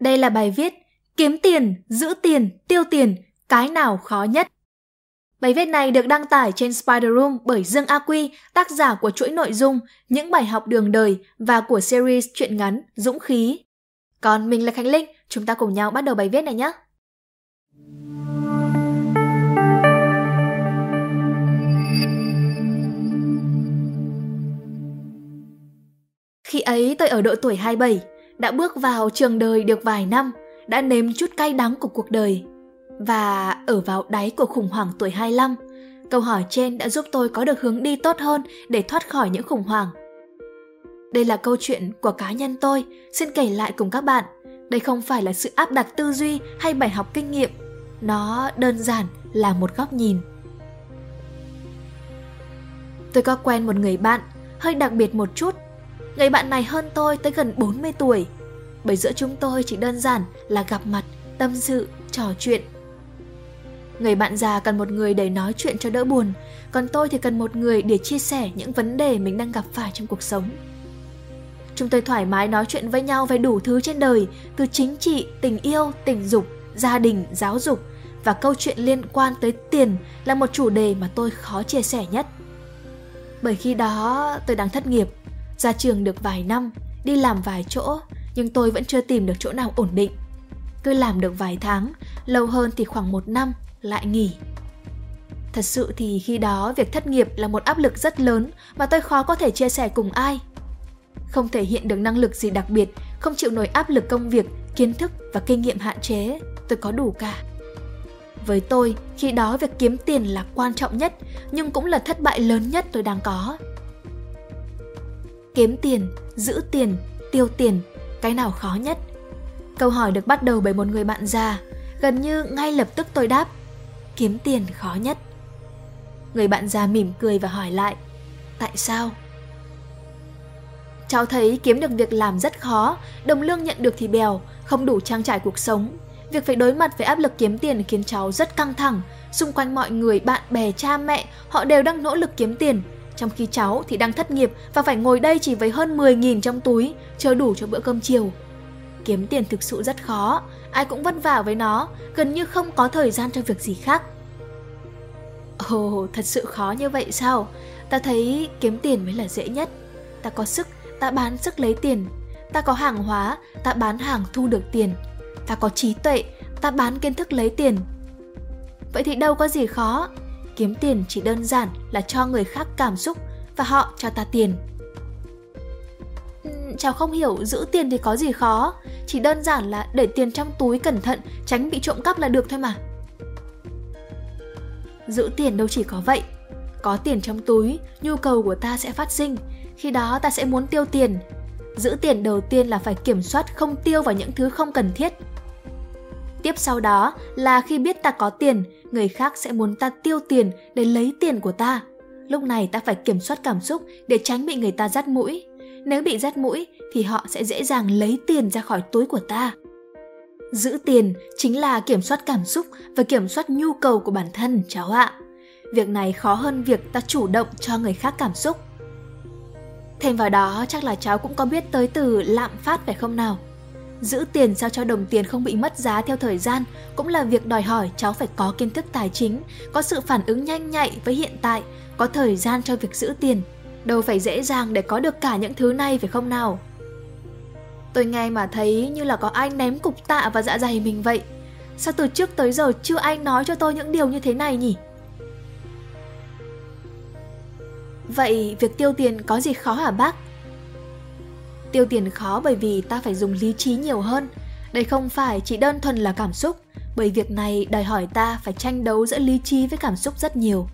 Đây là bài viết Kiếm tiền, giữ tiền, tiêu tiền, cái nào khó nhất? Bài viết này được đăng tải trên Spider Room bởi Dương A Quy, tác giả của chuỗi nội dung Những bài học đường đời và của series truyện ngắn Dũng khí. Còn mình là Khánh Linh, chúng ta cùng nhau bắt đầu bài viết này nhé. Khi ấy tôi ở độ tuổi 27, đã bước vào trường đời được vài năm, đã nếm chút cay đắng của cuộc đời. Và ở vào đáy của khủng hoảng tuổi 25, câu hỏi trên đã giúp tôi có được hướng đi tốt hơn để thoát khỏi những khủng hoảng. Đây là câu chuyện của cá nhân tôi, xin kể lại cùng các bạn. Đây không phải là sự áp đặt tư duy hay bài học kinh nghiệm, nó đơn giản là một góc nhìn. Tôi có quen một người bạn, hơi đặc biệt một chút. Người bạn này hơn tôi tới gần 40 tuổi, bởi giữa chúng tôi chỉ đơn giản là gặp mặt, tâm sự, trò chuyện. Người bạn già cần một người để nói chuyện cho đỡ buồn, còn tôi thì cần một người để chia sẻ những vấn đề mình đang gặp phải trong cuộc sống. Chúng tôi thoải mái nói chuyện với nhau về đủ thứ trên đời, từ chính trị, tình yêu, tình dục, gia đình, giáo dục và câu chuyện liên quan tới tiền là một chủ đề mà tôi khó chia sẻ nhất. Bởi khi đó tôi đang thất nghiệp, ra trường được vài năm, đi làm vài chỗ nhưng tôi vẫn chưa tìm được chỗ nào ổn định. Cứ làm được vài tháng, lâu hơn thì khoảng một năm, lại nghỉ. Thật sự thì khi đó việc thất nghiệp là một áp lực rất lớn mà tôi khó có thể chia sẻ cùng ai. Không thể hiện được năng lực gì đặc biệt, không chịu nổi áp lực công việc, kiến thức và kinh nghiệm hạn chế, tôi có đủ cả. Với tôi, khi đó việc kiếm tiền là quan trọng nhất, nhưng cũng là thất bại lớn nhất tôi đang có. Kiếm tiền, giữ tiền, tiêu tiền cái nào khó nhất? Câu hỏi được bắt đầu bởi một người bạn già, gần như ngay lập tức tôi đáp, kiếm tiền khó nhất. Người bạn già mỉm cười và hỏi lại, tại sao? Cháu thấy kiếm được việc làm rất khó, đồng lương nhận được thì bèo, không đủ trang trải cuộc sống. Việc phải đối mặt với áp lực kiếm tiền khiến cháu rất căng thẳng. Xung quanh mọi người, bạn bè, cha mẹ, họ đều đang nỗ lực kiếm tiền, trong khi cháu thì đang thất nghiệp và phải ngồi đây chỉ với hơn 10.000 trong túi, chưa đủ cho bữa cơm chiều. Kiếm tiền thực sự rất khó, ai cũng vất vả với nó, gần như không có thời gian cho việc gì khác. Ồ, thật sự khó như vậy sao? Ta thấy kiếm tiền mới là dễ nhất. Ta có sức, ta bán sức lấy tiền. Ta có hàng hóa, ta bán hàng thu được tiền. Ta có trí tuệ, ta bán kiến thức lấy tiền. Vậy thì đâu có gì khó, kiếm tiền chỉ đơn giản là cho người khác cảm xúc và họ cho ta tiền. Cháu không hiểu giữ tiền thì có gì khó. Chỉ đơn giản là để tiền trong túi cẩn thận, tránh bị trộm cắp là được thôi mà. Giữ tiền đâu chỉ có vậy. Có tiền trong túi, nhu cầu của ta sẽ phát sinh. Khi đó ta sẽ muốn tiêu tiền. Giữ tiền đầu tiên là phải kiểm soát không tiêu vào những thứ không cần thiết tiếp sau đó là khi biết ta có tiền, người khác sẽ muốn ta tiêu tiền để lấy tiền của ta. Lúc này ta phải kiểm soát cảm xúc để tránh bị người ta dắt mũi. Nếu bị dắt mũi thì họ sẽ dễ dàng lấy tiền ra khỏi túi của ta. Giữ tiền chính là kiểm soát cảm xúc và kiểm soát nhu cầu của bản thân, cháu ạ. Việc này khó hơn việc ta chủ động cho người khác cảm xúc. Thêm vào đó, chắc là cháu cũng có biết tới từ lạm phát phải không nào? Giữ tiền sao cho đồng tiền không bị mất giá theo thời gian cũng là việc đòi hỏi cháu phải có kiến thức tài chính, có sự phản ứng nhanh nhạy với hiện tại, có thời gian cho việc giữ tiền. Đâu phải dễ dàng để có được cả những thứ này phải không nào? Tôi nghe mà thấy như là có ai ném cục tạ vào dạ dày mình vậy. Sao từ trước tới giờ chưa ai nói cho tôi những điều như thế này nhỉ? Vậy việc tiêu tiền có gì khó hả bác? Tiêu tiền khó bởi vì ta phải dùng lý trí nhiều hơn. Đây không phải chỉ đơn thuần là cảm xúc, bởi việc này đòi hỏi ta phải tranh đấu giữa lý trí với cảm xúc rất nhiều.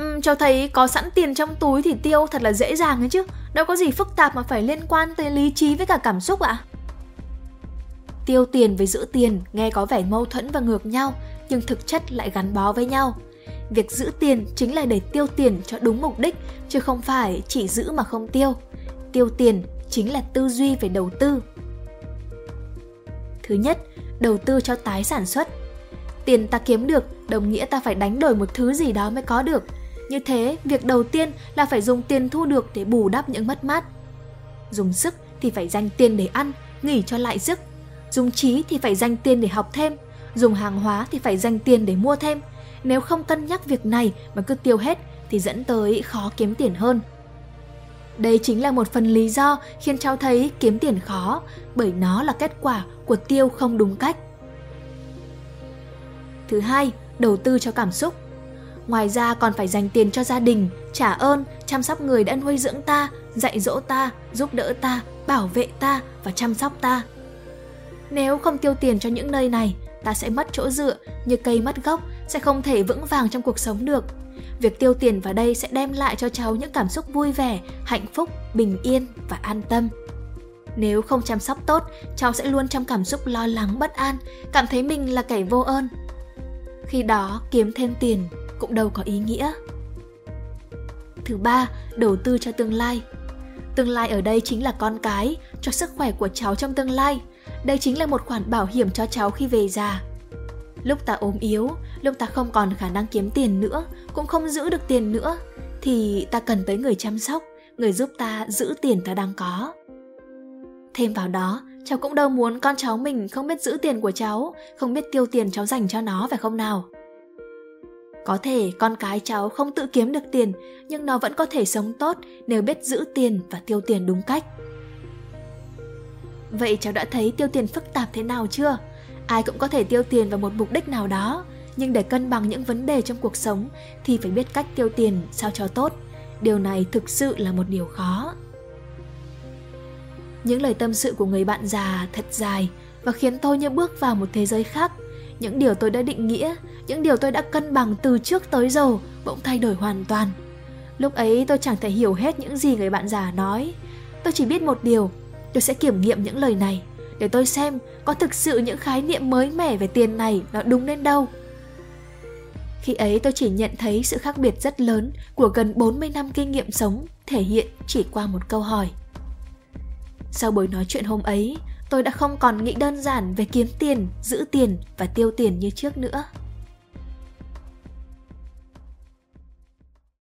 Uhm, cho thấy có sẵn tiền trong túi thì tiêu thật là dễ dàng ấy chứ Đâu có gì phức tạp mà phải liên quan tới lý trí với cả cảm xúc ạ à? Tiêu tiền với giữ tiền nghe có vẻ mâu thuẫn và ngược nhau Nhưng thực chất lại gắn bó với nhau Việc giữ tiền chính là để tiêu tiền cho đúng mục đích Chứ không phải chỉ giữ mà không tiêu tiêu tiền chính là tư duy về đầu tư thứ nhất đầu tư cho tái sản xuất tiền ta kiếm được đồng nghĩa ta phải đánh đổi một thứ gì đó mới có được như thế việc đầu tiên là phải dùng tiền thu được để bù đắp những mất mát dùng sức thì phải dành tiền để ăn nghỉ cho lại sức. Dùng trí thì phải dành tiền để học thêm, dùng hàng hóa thì phải dành tiền để mua thêm. Nếu không cân nhắc việc này mà cứ tiêu hết thì dẫn tới khó kiếm tiền hơn. Đây chính là một phần lý do khiến cháu thấy kiếm tiền khó, bởi nó là kết quả của tiêu không đúng cách. Thứ hai, đầu tư cho cảm xúc. Ngoài ra còn phải dành tiền cho gia đình, trả ơn, chăm sóc người đã nuôi dưỡng ta, dạy dỗ ta, giúp đỡ ta, bảo vệ ta và chăm sóc ta. Nếu không tiêu tiền cho những nơi này, ta sẽ mất chỗ dựa như cây mất gốc, sẽ không thể vững vàng trong cuộc sống được. Việc tiêu tiền vào đây sẽ đem lại cho cháu những cảm xúc vui vẻ, hạnh phúc, bình yên và an tâm. Nếu không chăm sóc tốt, cháu sẽ luôn trong cảm xúc lo lắng bất an, cảm thấy mình là kẻ vô ơn. Khi đó kiếm thêm tiền cũng đâu có ý nghĩa. Thứ ba, đầu tư cho tương lai. Tương lai ở đây chính là con cái, cho sức khỏe của cháu trong tương lai. Đây chính là một khoản bảo hiểm cho cháu khi về già. Lúc ta ốm yếu, lúc ta không còn khả năng kiếm tiền nữa, cũng không giữ được tiền nữa, thì ta cần tới người chăm sóc, người giúp ta giữ tiền ta đang có. Thêm vào đó, cháu cũng đâu muốn con cháu mình không biết giữ tiền của cháu, không biết tiêu tiền cháu dành cho nó phải không nào? Có thể con cái cháu không tự kiếm được tiền, nhưng nó vẫn có thể sống tốt nếu biết giữ tiền và tiêu tiền đúng cách. Vậy cháu đã thấy tiêu tiền phức tạp thế nào chưa? Ai cũng có thể tiêu tiền vào một mục đích nào đó, nhưng để cân bằng những vấn đề trong cuộc sống thì phải biết cách tiêu tiền sao cho tốt. Điều này thực sự là một điều khó. Những lời tâm sự của người bạn già thật dài và khiến tôi như bước vào một thế giới khác. Những điều tôi đã định nghĩa, những điều tôi đã cân bằng từ trước tới giờ bỗng thay đổi hoàn toàn. Lúc ấy tôi chẳng thể hiểu hết những gì người bạn già nói. Tôi chỉ biết một điều, tôi sẽ kiểm nghiệm những lời này để tôi xem có thực sự những khái niệm mới mẻ về tiền này nó đúng đến đâu. Khi ấy tôi chỉ nhận thấy sự khác biệt rất lớn của gần 40 năm kinh nghiệm sống thể hiện chỉ qua một câu hỏi. Sau buổi nói chuyện hôm ấy, tôi đã không còn nghĩ đơn giản về kiếm tiền, giữ tiền và tiêu tiền như trước nữa.